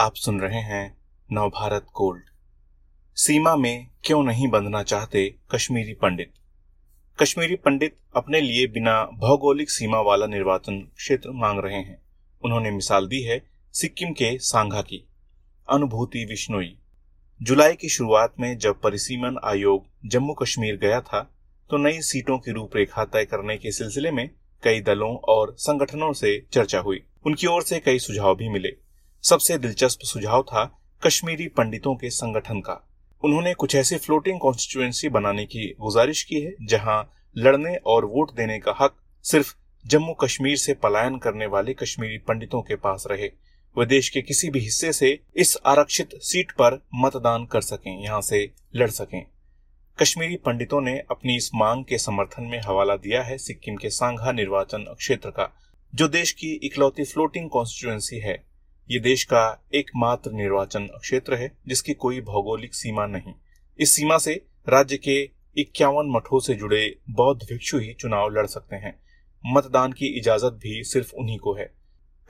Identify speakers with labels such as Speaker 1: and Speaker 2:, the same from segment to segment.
Speaker 1: आप सुन रहे हैं नवभारत गोल्ड। सीमा में क्यों नहीं बंधना चाहते कश्मीरी पंडित? कश्मीरी पंडित अपने लिए बिना भौगोलिक सीमा वाला निर्वाचन क्षेत्र मांग रहे हैं। उन्होंने मिसाल दी है सिक्किम के सांघा की। अनुभूति विश्नोई। जुलाई की शुरुआत में जब परिसीमन आयोग जम्मू कश्मीर गया था तो नई सीटों की रूपरेखा तय करने के सिलसिले में कई दलों और संगठनों से चर्चा हुई। उनकी ओर से कई सुझाव भी मिले। सबसे दिलचस्प सुझाव था कश्मीरी पंडितों के संगठन का। उन्होंने कुछ ऐसे फ्लोटिंग कॉन्स्टिट्यूएंसी बनाने की गुजारिश की है, जहाँ लड़ने और वोट देने का हक सिर्फ़ जम्मू कश्मीर से पलायन करने वाले कश्मीरी पंडितों के पास रहे। वे देश के किसी भी हिस्से से इस आरक्षित सीट पर मतदान कर सकें, यहाँ से लड़ सकें। कश्मीरी पंडितों ने अपनी इस मांग के समर्थन में हवाला दिया है सिक्किम के सांघा निर्वाचन क्षेत्र का, जो देश की इकलौती फ्लोटिंग कॉन्स्टिट्यूएंसी है। ये देश का एकमात्र निर्वाचन क्षेत्र है, जिसकी कोई भौगोलिक सीमा नहीं। इस सीमा से राज्य के इक्यावन मठों से जुड़े बौद्ध भिक्षु ही चुनाव लड़ सकते हैं। मतदान की इजाज़त भी सिर्फ़ उन्हीं को है।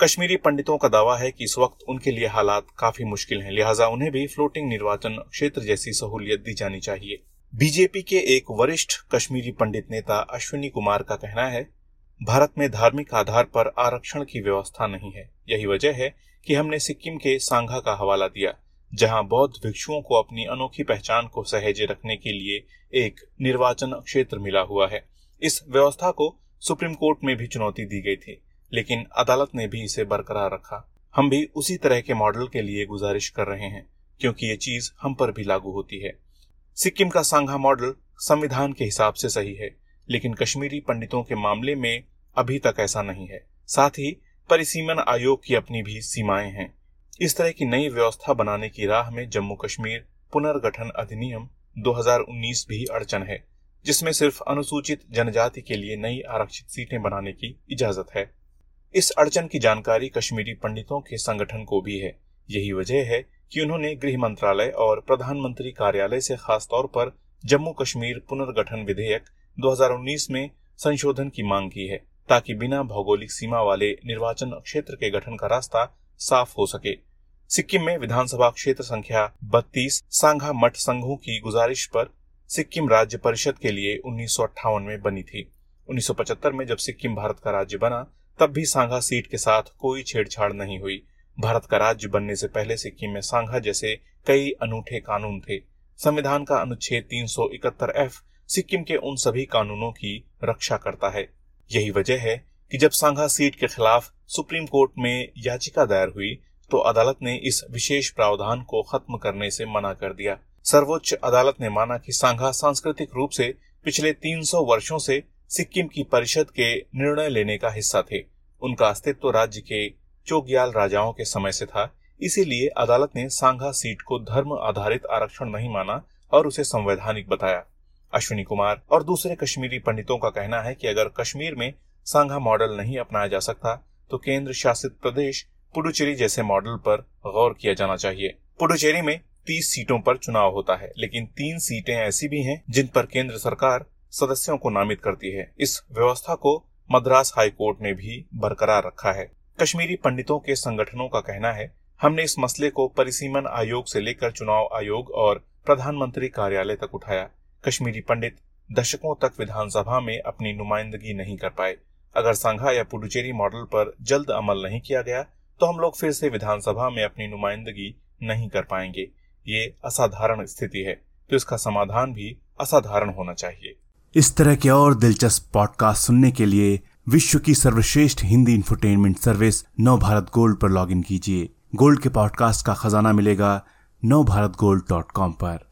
Speaker 1: कश्मीरी पंडितों का दावा है कि इस वक्त उनके लिए हालात काफ़ी मुश्किल हैं, लिहाजा उन्हें भी फ्लोटिंग निर्वाचन क्षेत्र जैसी सहूलियत दी जानी चाहिए। बीजेपी के एक वरिष्ठ कश्मीरी पंडित नेता अश्विनी कुमार का कहना है भारत में धार्मिक आधार पर आरक्षण की व्यवस्था नहीं है। यही वजह है कि हमने सिक्किम के सांघा का हवाला दिया, जहाँ बौद्ध भिक्षुओं को अपनी अनोखी पहचान को सहेजे रखने के लिए एक निर्वाचन क्षेत्र मिला हुआ है। इस व्यवस्था को सुप्रीम कोर्ट में भी चुनौती दी गई थी, लेकिन अदालत ने भी इसे बरकरार रखा। हम भी उसी तरह के मॉडल के लिए गुजारिश कर रहे हैं, क्योंकि ये चीज़ हम पर भी लागू होती है। सिक्किम का सांघा मॉडल संविधान के हिसाब से सही है। लेकिन कश्मीरी पंडितों के मामले में अभी तक ऐसा नहीं है। साथ ही परिसीमन आयोग की अपनी भी सीमाएँ हैं। इस तरह की नई व्यवस्था बनाने की राह में जम्मू कश्मीर पुनर्गठन अधिनियम 2019 भी अड़चन है, जिसमें सिर्फ़ अनुसूचित जनजाति के लिए नई आरक्षित सीटें बनाने की इजाज़त है। इस अड़चन की जानकारी कश्मीरी पंडितों के संगठन को भी है। यही वजह है कि उन्होंने गृह मंत्रालय और प्रधानमंत्री कार्यालय से खासतौर पर जम्मू कश्मीर पुनर्गठन विधेयक 2019 में संशोधन की मांग की है, ताकि बिना भौगोलिक सीमा वाले निर्वाचन क्षेत्र के गठन का रास्ता साफ़ हो सके। सिक्किम में विधानसभा क्षेत्र संख्या 32 सांघा मठ संघों की गुजारिश पर सिक्किम राज्य परिषद के लिए उन्नीस सौ अट्ठावन में बनी थी। 1975 में जब सिक्किम भारत का राज्य बना, तब भी सांघा सीट के साथ कोई छेड़छाड़ नहीं हुई। भारत का राज्य बनने से पहले सिक्किम में सांघा जैसे कई अनूठे कानून थे। संविधान का अनुच्छेद 371 एफ़ सिक्किम के उन सभी कानूनों की रक्षा करता है। यही वजह है कि जब सांघा सीट के खिलाफ सुप्रीम कोर्ट में याचिका दायर हुई तो अदालत ने इस विशेष प्रावधान को खत्म करने से मना कर दिया। सर्वोच्च अदालत ने माना कि सांघा सांस्कृतिक रूप से पिछले 300 वर्षों से सिक्किम की परिषद के निर्णय लेने का हिस्सा थे। उनका अस्तित्व राज्य के चोग्याल राजाओं के समय से था, इसीलिए अदालत ने सांघा सीट को धर्म आधारित आरक्षण नहीं माना और उसे संवैधानिक बताया। अश्विनी कुमार और दूसरे कश्मीरी पंडितों का कहना है कि अगर कश्मीर में सांघा मॉडल नहीं अपनाया जा सकता तो केंद्र शासित प्रदेश पुडुचेरी जैसे मॉडल पर गौर किया जाना चाहिए। पुडुचेरी में तीस सीटों पर चुनाव होता है, लेकिन तीन सीटें ऐसी भी हैं जिन पर केंद्र सरकार सदस्यों को नामित करती है। इस व्यवस्था को मद्रास हाई कोर्ट ने भी बरकरार रखा है। कश्मीरी पंडितों के संगठनों का कहना है, हमने इस मसले को परिसीमन आयोग से लेकर चुनाव आयोग और प्रधानमंत्री कार्यालय तक उठाया। कश्मीरी पंडित दशकों तक विधानसभा में अपनी नुमाइंदगी नहीं कर पाए। अगर संघा या पुडुचेरी मॉडल पर जल्द अमल नहीं किया गया तो हम लोग फिर से विधानसभा में अपनी नुमाइंदगी नहीं कर पाएँगे। ये असाधारण स्थिति है तो इसका समाधान भी असाधारण होना चाहिए।
Speaker 2: इस तरह के और दिलचस्प पॉडकास्ट सुनने के लिए विश्व की सर्वश्रेष्ठ Hindi infotainment service Nav Bharat Gold पर लॉगिन कीजिए। गोल्ड के पॉडकास्ट का खजाना मिलेगा नव भारत गोल्ड डॉट कॉम पर।